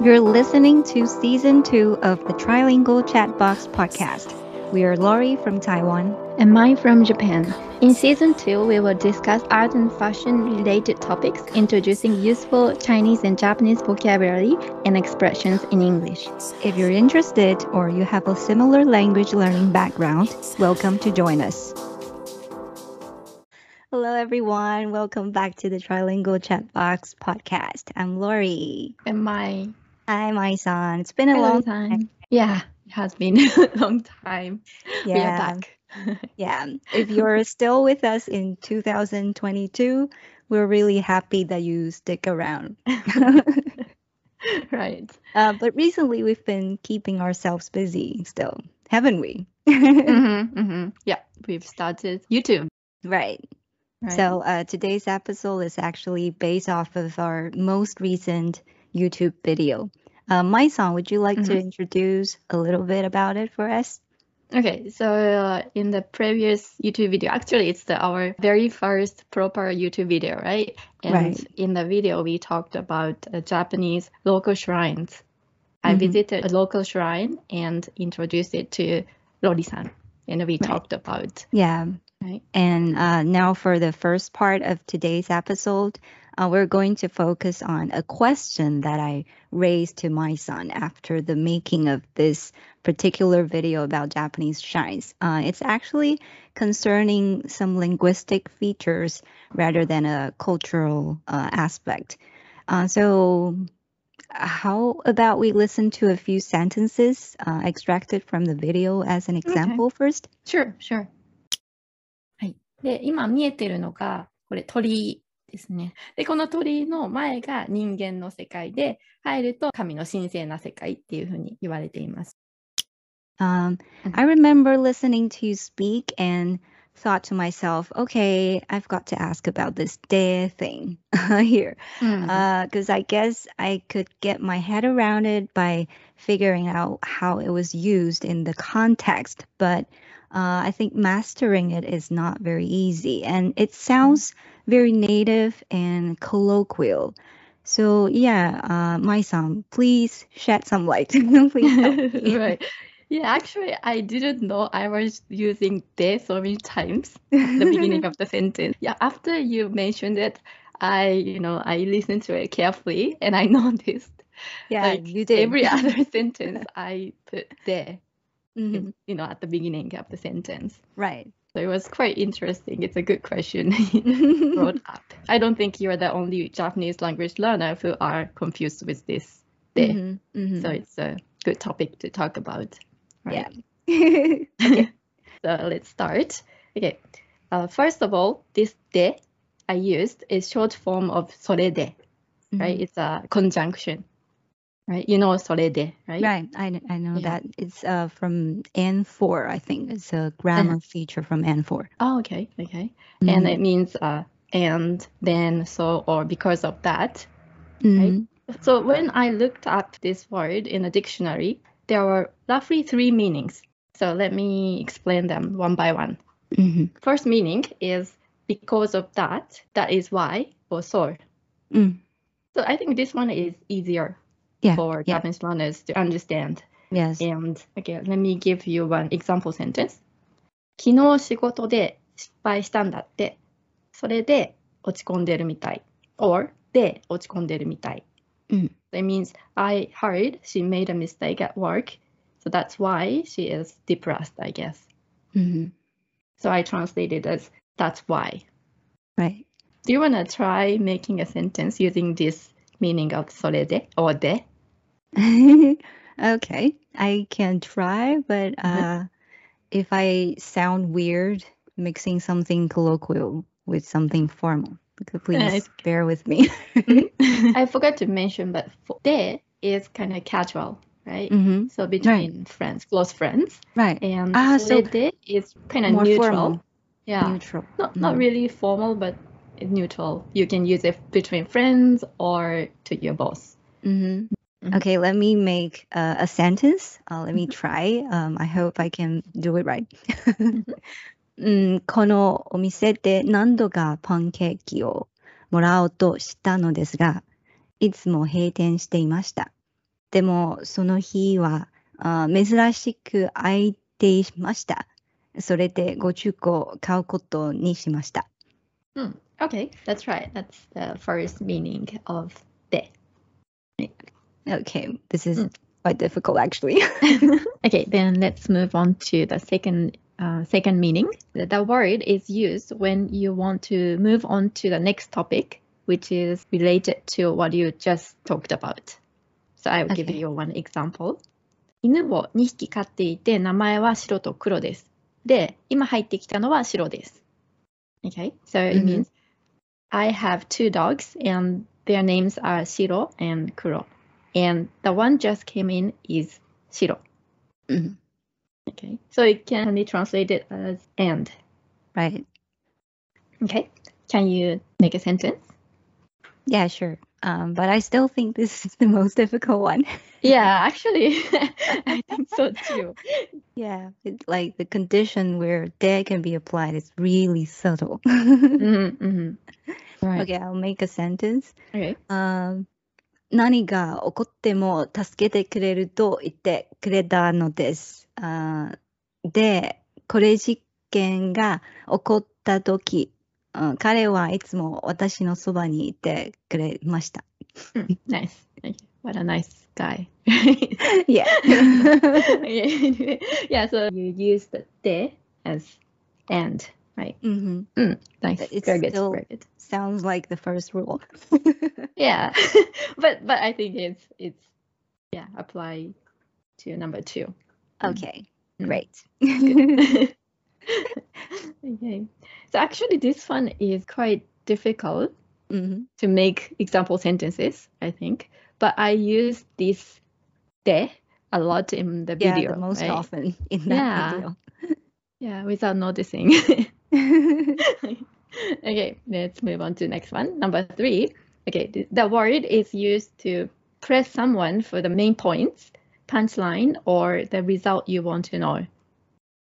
You're listening to season two of the Trilingual Chatbox podcast. We are Lori from Taiwan. and Mai from Japan. In season two, we will discuss art and fashion related topics, introducing useful Chinese and Japanese vocabulary and expressions in English. If you're interested or you have a similar language learning background, welcome to join us. Hello, everyone. Welcome back to the Trilingual Chatbox podcast. I'm Lori. And Mai Hi, Mai-san. It's been a long time. Yeah, it has been a long time. We are Yeah. back. Yeah. If you're still with us in 2022, we're really happy that you stick around. right. Uh, but recently, we've been keeping ourselves busy still, haven't we? hmm hmm Yeah, we've started YouTube. Right. Right. So uh, today's episode is actually based off of our most recent YouTube video. Uh, would you like to Mhm. introduce a little bit about it for us? Okay, so uh, in the previous YouTube video, actually, it's the, our very first proper YouTube video, right? And Right. in the video, we talked about uh, Japanese local shrines. I Mhm. visited a local shrine and introduced it to Lori-san, and we Right. talked about Yeah. right. And uh, now for the first part of today's episode, uh, we're going to focus on a question that I raised to Mai-san after the making of this particular video about Japanese shines. Uh, it's actually concerning some linguistic features rather than a cultural uh, aspect. Uh, so how about we listen to a few sentences uh, extracted from the video as an example okay. first? Sure, sure. で、今見えてるのが、これ鳥ですね。で、この鳥居の前が人間の世界で、入ると神の神聖な世界っていうふうに言われています。Um, Mhm. I remember listening to you speak and thought to myself, okay, I've got to ask about this de thing here. うん。Because I guess I could get my head around it by figuring out how it was used in the context. But uh, I think mastering it is not very easy. And it sounds very native and colloquial. So, yeah, uh, Mai-san, please shed some light. please right. Yeah, actually, I didn't know I was using de so many times at the beginning of the sentence. Yeah, after you mentioned it, I, you know, I listened to it carefully and I noticed Yeah, like you did. every other sentence I put de, mm-hmm. you know at the beginning of the sentence. Right. So it was quite interesting. It's a good question. Brought up. I don't think you are the only japanese language learner who are confused with this thing mm-hmm. mm-hmm. so it's a good topic to talk about. Right? yeah. Okay. so let's start. Okay. Uh, first of all this de i used is short form of sore de right mm-hmm. it's a conjunction right? You know sore de, right? Right. I, I know yeah. that it's uh, from N4, I think. It's a grammar uh feature from N4. Oh, okay. Okay. Mm. And mm-hmm. it means uh, and, then, so, or because of that, mm right? Mm-hmm. So when I looked up this word in a dictionary, there were roughly three meanings. So let me explain them one by one. Mm -hmm. First meaning is because of that, that is why, or so. Mm. So I think this one is easier Yeah. for yeah. Japanese learners to understand. Yes. And okay, let me give you one example sentence. 昨日仕事で失敗したんだって。それで落ち込んでるみたい。or で落ち込んでるみたい。Mm. That means I heard she made a mistake at work. So that's why she is depressed, I guess. Mhm. So I translated as that's why. Right. Do you want to try making a sentence using this meaning of それで or で okay. I can try, but uh, if I sound weird mixing something colloquial with something formal, please bear with me. I forgot to mention, but for de is kind of casual, right? hmm So between friends, close friends, Right. and Ah, so so de is kind of More neutral. formal. Yeah, Neutral. not not Mhm. really formal, but it's neutral. You can use it between friends or to your boss. hmm Mhm. Okay, let me make uh, a sentence. Uh, let me try. Um, I hope I can do it right. うん、このお店で何度かパンケーキをもらおうとしたのですが、いつも閉店していました。でもその日はあ珍しく空いていました。それでご中古を買うことにしました。Hmm. Okay, that's right. That's the first meaning of で。Okay, this is Mm. quite difficult actually. okay, then let's move on to the second uh, second meaning. The, the word is used when you want to move on to the next topic, which is related to what you just talked about. So I will give Okay. you one example. 犬を2匹飼っていて名前は白と黒です。で、今入ってきたのは白です。Okay, so it Mhm. means I have two dogs and their names are Shiro and Kuro. And the one just came in is Shiro. Mhm. Okay, so it can be translated as and. Right. Okay, can you make a sentence? Yeah, sure. Um, but I still think this is the most difficult one. Yeah, actually, I think so too. Yeah, it, like the condition where there can be applied is really subtle. Mm-hmm, mm-hmm. Right. Okay, I'll make a sentence. Okay. Um, 何が起こっても助けてくれると言ってくれたのです。あーで、これ事件が起こった時、うん彼はいつも私のそばにいてくれました。Mm, nice. Okay. What a nice guy. Yeah. yeah, so you use the as and, right? Mhm. Nice. But it's very good. Very good. Sounds like the first rule. Yeah, but but I think it's it's yeah apply to number two. Okay, Mm. great. okay. So actually, this one is quite difficult Mhm. to make example sentences, I think. But I use this de a lot in the Yeah, video. the most right? often in that Yeah. video. Yeah, without noticing. okay, let's move on to next one. Number three. Okay, the word is used to press someone for the main points, punchline, or the result you want to know.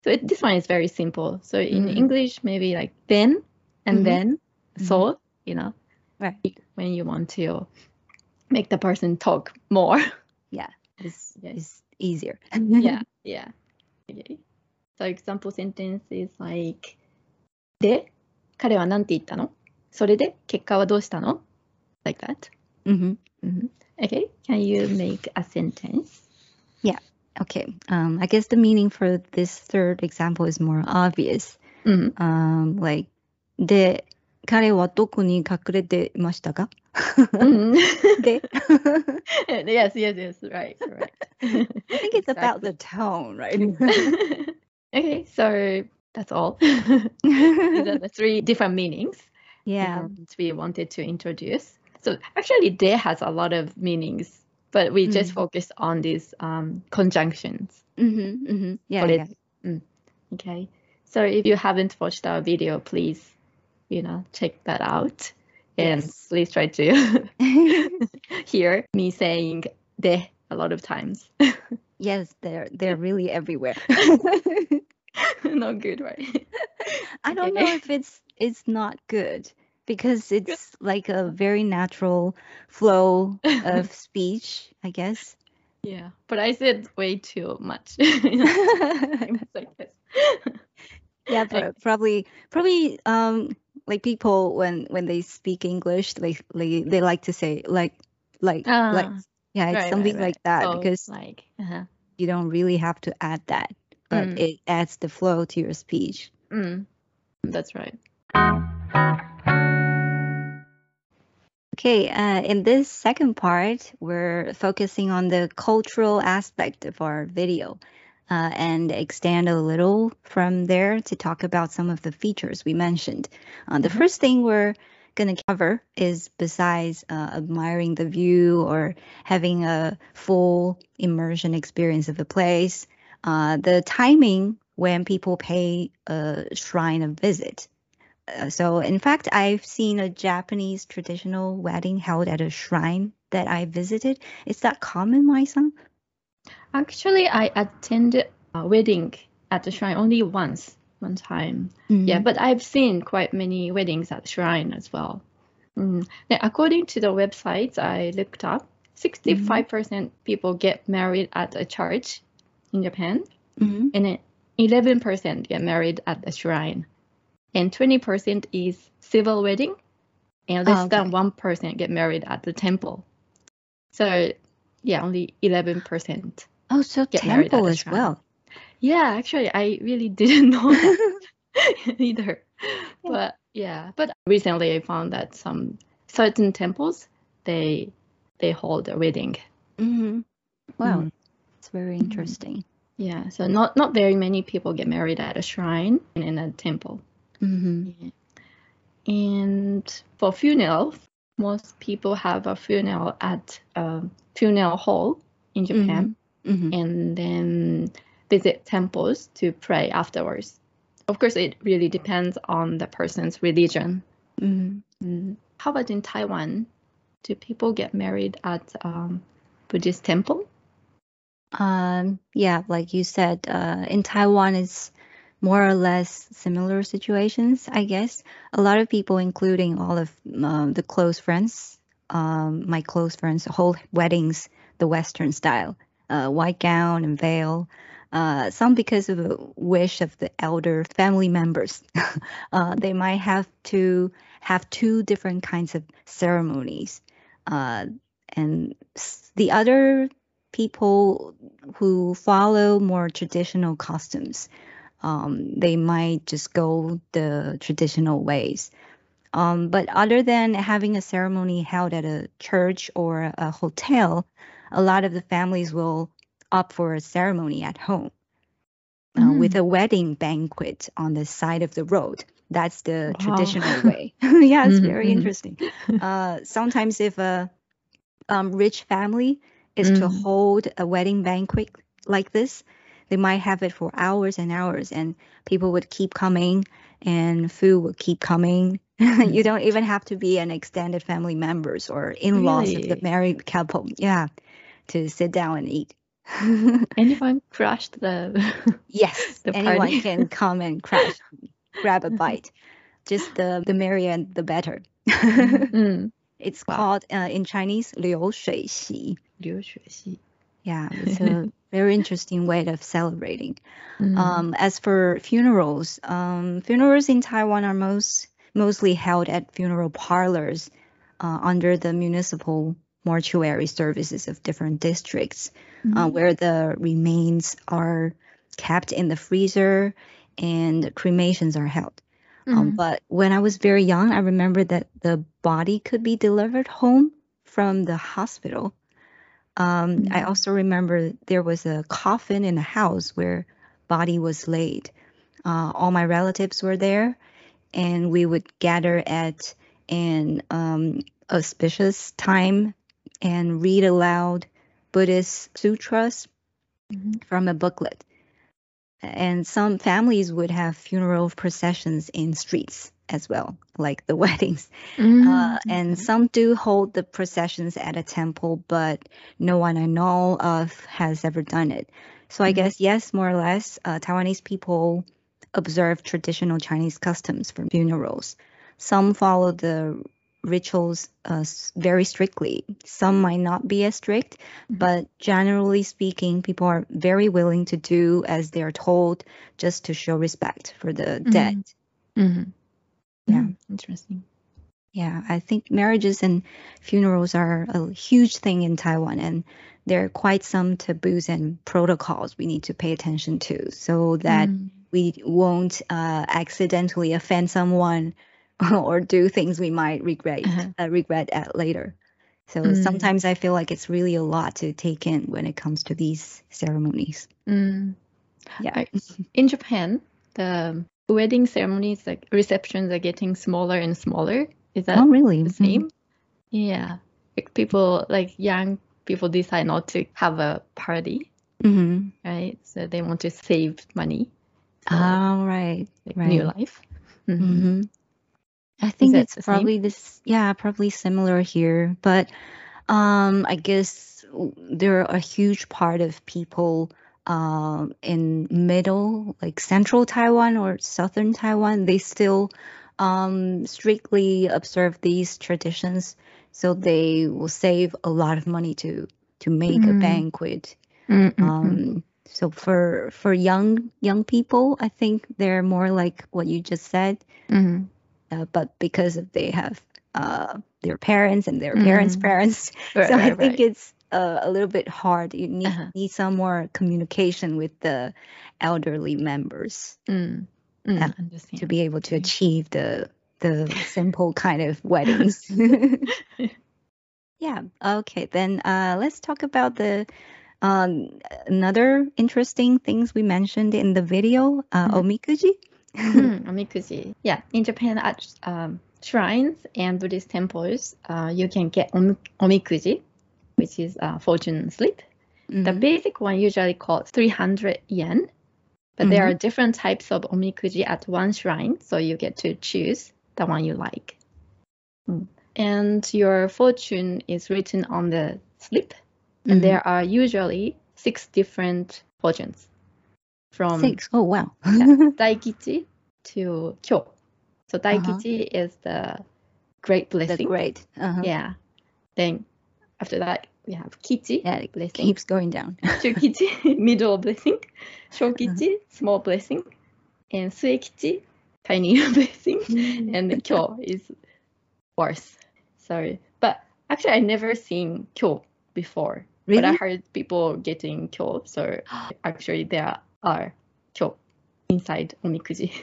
So it, this one is very simple. So in Mhm. English, maybe like then and Mhm. then, so, you know, Right. when you want to make the person talk more. This Yes. is easier. yeah, yeah. Okay. So example sentence is like で、彼は何て言ったのそれで、結果はどうしたの ?like that. hmm Okay, can you make a sentence? Okay. Um, I guess the meaning for this third example is more obvious. うん。 Um, like, で、彼はどこに隠れていましたかうん。で yes, yes, yes, right, right. I think it's about the tone, right? okay, so that's all. These are the three different meanings yeah. we wanted to introduce. So actually, there has a lot of meanings, but we just Mm. focus on these um, conjunctions. hmm hmm Yeah. Yeah. it- Okay. So if you haven't watched our video, please, you know, check that out. And Yes. please try to hear me saying de a lot of times. yes, they're they're really everywhere. Not good, right? I don't know if it's it's not good because it's like a very natural flow of speech, I guess. yeah. But I said way too much. Yeah, but probably probably um like people when when they speak English, like they, they like to say like like like Ah, yeah, it's right, right, something right. like that So, because like, uh-huh. you don't really have to add that, but Mm. it adds the flow to your speech. Mm, that's right. Okay, uh, in this second part, we're focusing on the cultural aspect of our video uh, and extend a little from there to talk about some of the features we mentioned. Uh, the Mhm. first thing we're going to cover is besides uh, admiring the view or having a full immersion experience of the place, uh, the timing when people pay a shrine a visit. Uh, so, in fact, I've seen a Japanese traditional wedding held at a shrine that I visited. Is that common, Mai-san? Actually, I attended a wedding at the shrine only once, one time. Yeah, but I've seen quite many weddings at shrine as well. Mm. Now, according to the websites I looked up, 65% people get married at a church in Japan, hmm and 11% get married at the shrine, and 20% is civil wedding, and less Oh, than 1% get married at the temple. So, yeah, only 11%. Oh, so Get married at temple as shrine. well. Yeah, actually, I really didn't know that either. But yeah, but recently I found that some certain temples they they hold a wedding. hmm Wow, Mm. Very interesting. Yeah, so not not very many people get married at a shrine and in a temple. hmm And for funeral, most people have a funeral at a funeral hall in Japan hmm and then visit temples to pray afterwards. Of course, it really depends on the person's religion. hmm Mm. How about in Taiwan? Do people get married at um, Buddhist temple? Um, yeah, like you said, uh, in Taiwan, it's more or less similar situations, I guess. A lot of people, including all of um, the close friends, um, my close friends, hold weddings the Western style, uh, white gown and veil. Uh, some because of a wish of the elder family members. uh, they might have to have two different kinds of ceremonies. Uh, and the other people who follow more traditional customs, um, they might just go the traditional ways. Um, but other than having a ceremony held at a church or a hotel, a lot of the families will opt for a ceremony at home uh, with Mm. a wedding banquet on the side of the road. That's the Wow. traditional way. yeah, it's Mhm, very mhm. interesting. Uh, sometimes if a um, rich family is mm. to mm-hmm. hold a wedding banquet like this. They might have it for hours and hours, and people would keep coming, and food would keep coming. You don't even have to be an extended family members or in laws really? of the married couple. Yeah, to sit down and eat. anyone crashed the yes the anyone can come and crash grab a bite just the the merrier the better mm-hmm. mm. it's wow. called uh, in chinese liu shui xi 流水席. Yeah, it's a very interesting way of celebrating. Mm. Um, as for funerals, um, funerals in Taiwan are most mostly held at funeral parlors uh, under the municipal mortuary services of different districts, uh, Mhm. where the remains are kept in the freezer and cremations are held. Um, Mm. but when I was very young, I remember that the body could be delivered home from the hospital. um, I also remember there was a coffin in a house where body was laid. Uh, all my relatives were there, and we would gather at an um, auspicious time and read aloud Buddhist sutras Mhm. from a booklet. And some families would have funeral processions in streets as well, like the weddings. Uh, Mm. and some do hold the processions at a temple, but no one I know of has ever done it. So I Mhm. guess, yes, more or less, uh, Taiwanese people observe traditional Chinese customs for funerals. Some follow the rituals uh, very strictly. Some might not be as strict, Mhm. but generally speaking, people are very willing to do as they are told just to show respect for the dead. Mhm. Yeah. Mm. Interesting. Yeah, I think marriages and funerals are a huge thing in Taiwan, and there are quite some taboos and protocols we need to pay attention to so that Mm. we won't uh, accidentally offend someone or do things we might regret Uh-huh. uh, regret at later. So Mm. sometimes I feel like it's really a lot to take in when it comes to these ceremonies. Mm. Yeah. In Japan, the wedding ceremonies, like receptions, are getting smaller and smaller. Is that oh, really? the Mhm. same? Yeah. Like people, like young people, decide not to have a party, Mhm. right? So they want to save money Oh, right. like, new right. life. Mhm. hmm I think it it's the same? probably this, yeah, probably similar here. But um, I guess there are a huge part of people um, in middle, like central Taiwan or southern Taiwan, they still um, strictly observe these traditions so they will save a lot of money to to make a Mm. banquet. Mm, mm, mm. Um, so for for young young people, I think they're more like what you just said. Mhm. Uh, but because of they have uh, their parents and their parents' Mm. parents, Right, so I think right. it's uh, a little bit hard. You need Uh-huh. need some more communication with the elderly members Mm. Mm, to be able to achieve the the simple kind of weddings. yeah. Okay. Then uh, let's talk about the um, another interesting things we mentioned in the video, uh, Mhm. omikuji. Mm, omikuji. Yeah, in Japan at um, shrines and Buddhist temples, uh, you can get omi- omikuji, which is a fortune slip. The Mhm. basic one usually costs 300 yen, but there are different types of omikuji at one shrine, so you get to choose the one you like. Mm. And your fortune is written on the slip, and Mhm. there are usually six different fortunes from Six. Oh wow. Daikichi to Kyo. So Daikichi is the great the blessing. great. Uh-huh. Yeah. Then after that we have Kichi, Yeah, it blessing. keeps going down. Chukichi, middle blessing. Shokichi, uh-huh. small blessing. And Suekichi, tiny blessing. Mm. And Kyo is worse. Sorry. But actually I never seen Kyo before. But I heard people getting Kyo. So actually there are Kyo inside Omikuji.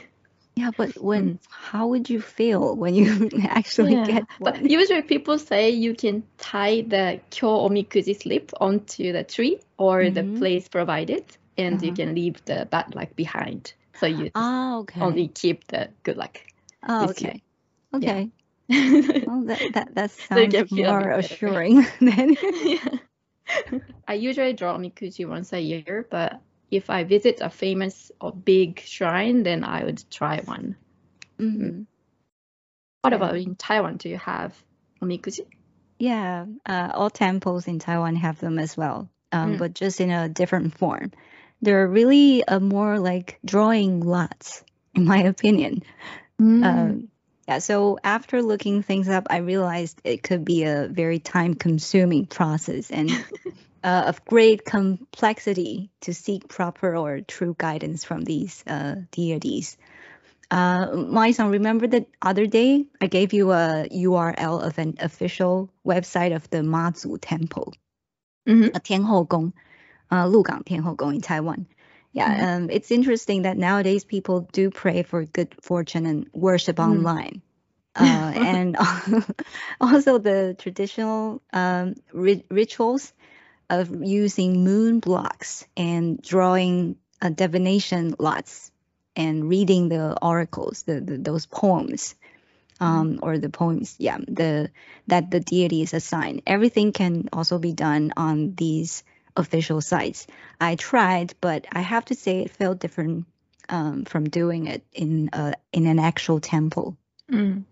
Yeah, but when how would you feel when you actually Yeah, get But usually people say you can tie the kyo omikuji slip onto the tree or Mhm. the place provided, and you Uh-huh. can leave the bad luck behind. So you Oh, okay. only keep the good luck. oh, this year. okay. Okay. Yeah. Well, that that that sounds a more assuring than. I usually draw omikuji once a year, but if I visit a famous or big shrine, then I would try one. Mhm. What Yeah. about in Taiwan? Do you have omikuji? Yeah, uh, all temples in Taiwan have them as well, um, Mm. but just in a different form. They're really uh, more like drawing lots, in my opinion. Mm. Um, yeah, so after looking things up, I realized it could be a very time consuming process and uh, of great complexity to seek proper or true guidance from these uh, deities. Uh, son, remember the other day I gave you a URL of an official website of the Mazu Temple, mm-hmm. a Tianhou Gong, uh, Lugang Tianhou Gong in Taiwan. Yeah, mm-hmm. um, it's interesting that nowadays people do pray for good fortune and worship mm-hmm. online. Uh, and also the traditional um, ri- rituals of using moon blocks and drawing uh, divination lots and reading the oracles, the, the those poems, um, or the poems, yeah, the that the deity is assigned. Everything can also be done on these official sites. I tried, but I have to say it felt different um, from doing it in a, in an actual temple. Mm.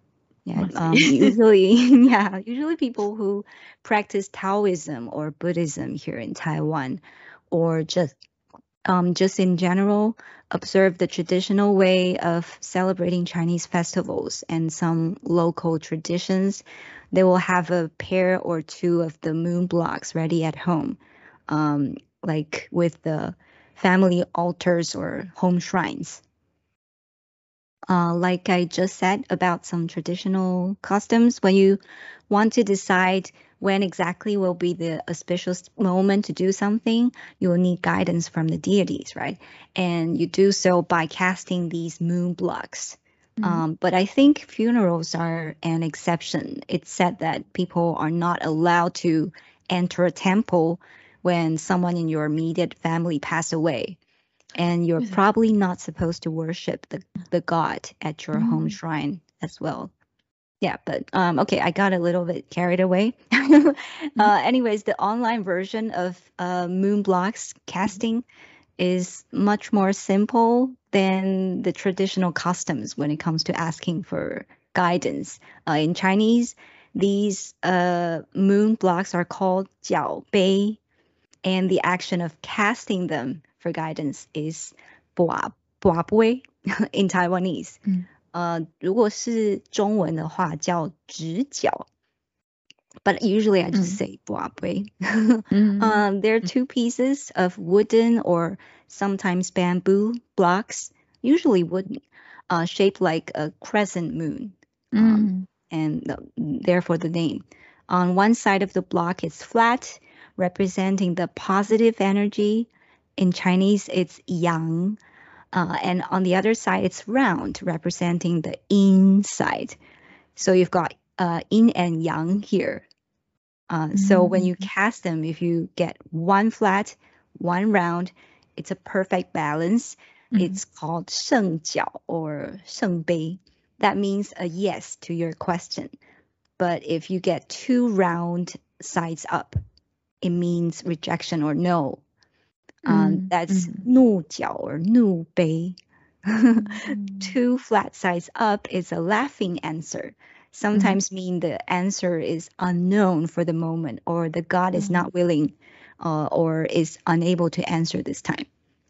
Yeah, um, usually, yeah, usually people who practice Taoism or Buddhism here in Taiwan, or just um, just in general, observe the traditional way of celebrating Chinese festivals and some local traditions. They will have a pair or two of the moon blocks ready at home, um, like with the family altars or home shrines. Uh, like I just said about some traditional customs, when you want to decide when exactly will be the auspicious moment to do something, you will need guidance from the deities, right? And you do so by casting these moon blocks. Mhm. Um, but I think funerals are an exception. It's said that people are not allowed to enter a temple when someone in your immediate family passed away. And you're probably not supposed to worship the, the god at your home Mm. shrine as well. Yeah, but um, okay, I got a little bit carried away. uh, anyways, the online version of uh, moon blocks casting is much more simple than the traditional customs when it comes to asking for guidance. Uh, in Chinese, these uh, moon blocks are called jiao bei, and the action of casting them for guidance is bua bua bui in Taiwanese. 嗯呃，如果是中文的话，叫直角。 but usually I just Mm. say buapui. Mm. um, there are two pieces of wooden or sometimes bamboo blocks, usually wooden, uh, shaped like a crescent moon, Mm. and the- therefore the name. On one side of the block is flat, representing the positive energy. In Chinese, it's yang. Uh, and on the other side, it's round, representing the inside. So you've got uh, yin and yang here. Uh, so when you cast them, if you get one flat, one round, it's a perfect balance. Mm. It's called 圣角 or 圣杯. That means a yes to your question. But if you get two round sides up, it means rejection or no. Um, mm-hmm. that's nu jiao or nu. Two flat sides up is a laughing answer mm-hmm. sometimes mm-hmm. mean the answer is unknown for the moment or the god is mm-hmm. not willing uh, or is unable to answer this time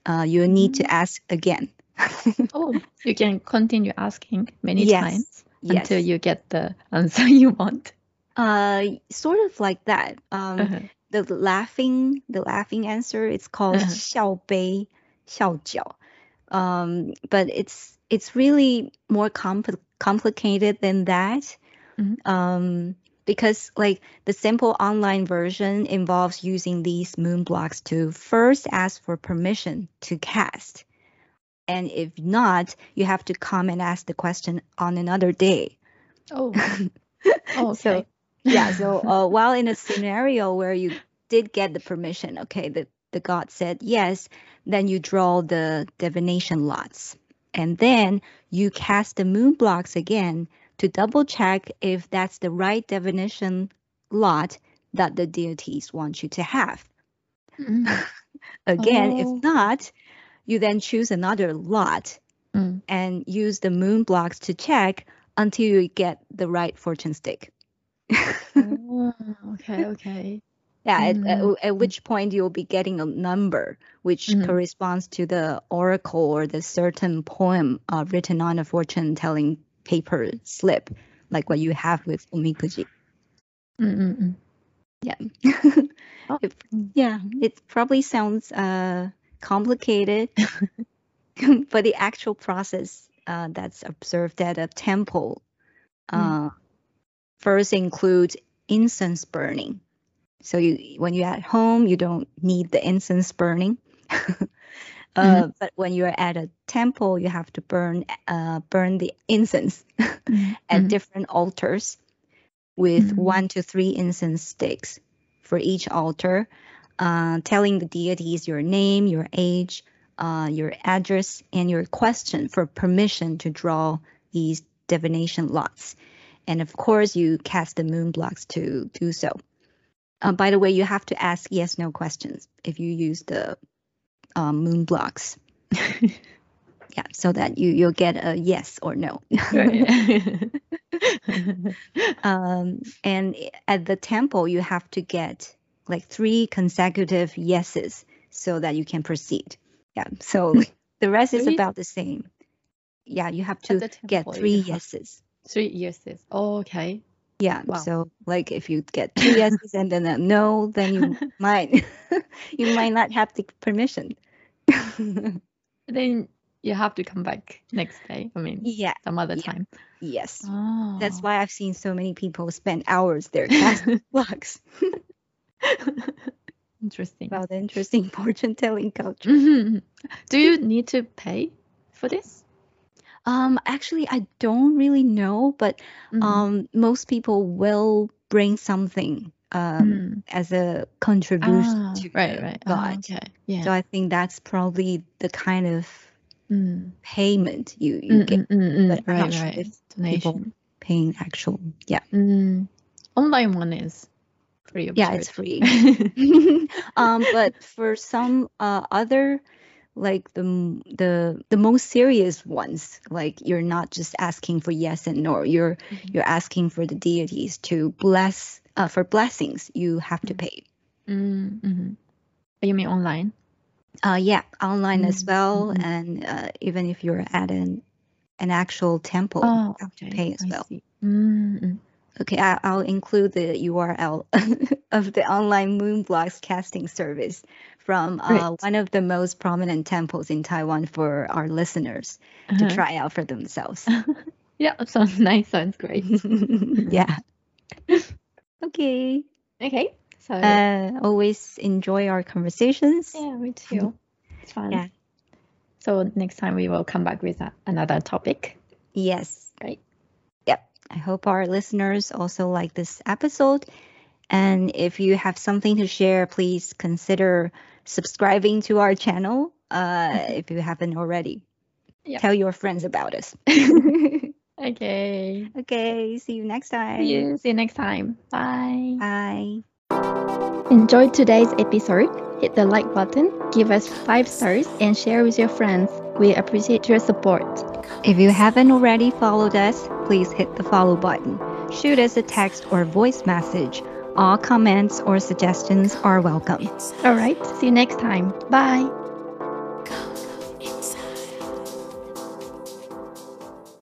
uh, you need mm-hmm. to ask again oh you can continue asking many yes. times yes. until you get the answer you want uh, sort of like that um, uh-huh the laughing the laughing answer it's called uh-huh. xiao bei xiao jiao um, but it's it's really more comp complicated than that. Mm-hmm. um, because like the simple online version involves using these moon blocks to first ask for permission to cast. And if not you have to come and ask the question on another day. Oh, oh okay. so yeah so uh, while in a scenario where you did get the permission okay the, the god said yes then you draw the divination lots and then you cast the moon blocks again to double check if that's the right divination lot that the deities want you to have Mm. again Oh. if not you then choose another lot Mm. and use the moon blocks to check until you get the right fortune stick Oh, okay, okay. Yeah, at, at, Mm. at which point you'll be getting a number which Mhm. corresponds to the oracle or the certain poem uh, written on a fortune telling paper slip, like what you have with omikuji. Mm-mm-mm. Yeah. Oh. It- Mm. yeah, it probably sounds uh, complicated, but the actual process uh, that's observed at a temple uh, first includes incense burning. So you, when you're at home, you don't need the incense burning. uh, But when you're at a temple, you have to burn uh, burn the incense Mhm. at different altars with Mhm. one to three incense sticks for each altar, uh, telling the deities your name, your age, uh, your address, and your question for permission to draw these divination lots. And of course, you cast the moon blocks to do so. Uh, by the way, you have to ask yes no questions if you use the um, moon blocks. Yeah, so that you, you'll get a yes or no. Um, and at the temple, you have to get like three consecutive yeses so that you can proceed. Yeah, so the rest is about the same. Yeah, you have to get three yeses. Three yeses. Oh, okay. Yeah, Wow. so like if you get two yeses and then a no, then you might you might not have the permission. Then you have to come back next day. I mean, yeah, some other Yeah. time. yes. Oh. That's why I've seen so many people spend hours there casting blocks Interesting. about the interesting fortune telling culture. Mhm. Do you need to pay for this? Um, actually, I don't really know, but Mhm. um, most people will bring something um, Mm. as a contribution Ah, to right, right. God. okay. Yeah. So I think that's probably the kind of Mm. payment you you Mm, get mm, mm, mm. but I'm Right, sure right. Donation. paying actual. Yeah, Mm. Online one is free yeah, it's free. um, but for some uh, other like the the the most serious ones, like you're not just asking for yes and no, you're Mhm. you're asking for the deities to bless uh, for blessings. You have to Mhm. pay. Mm, mhm. You mean online? Uh, yeah, online as Mm, well, mhm. and uh, even if you're at an an actual temple, Oh, you have to okay. pay as I well. see. Mm, mm. Okay, I, I'll include the URL of the online Moonblocks casting service from uh, one of the most prominent temples in Taiwan for our listeners to Uh-huh. try out for themselves. Yeah, sounds nice. Sounds great. yeah. Okay. Okay. So Uh, always enjoy our conversations. yeah, me too. It's fun. Yeah. So next time we will come back with a, another topic. Yes. Right. Yep. I hope our listeners also like this episode. And if you have something to share, please consider subscribing to our channel uh, if you haven't already. Yep. Tell your friends about us. Okay. okay. See you next time. See you. See you next time. Bye. Bye. Enjoyed today's episode? Hit the like button, give us five stars, and share with your friends. We appreciate your support. If you haven't already followed us, please hit the follow button. Shoot us a text or voice message. All comments or suggestions are welcome. All right. See you next time. Bye.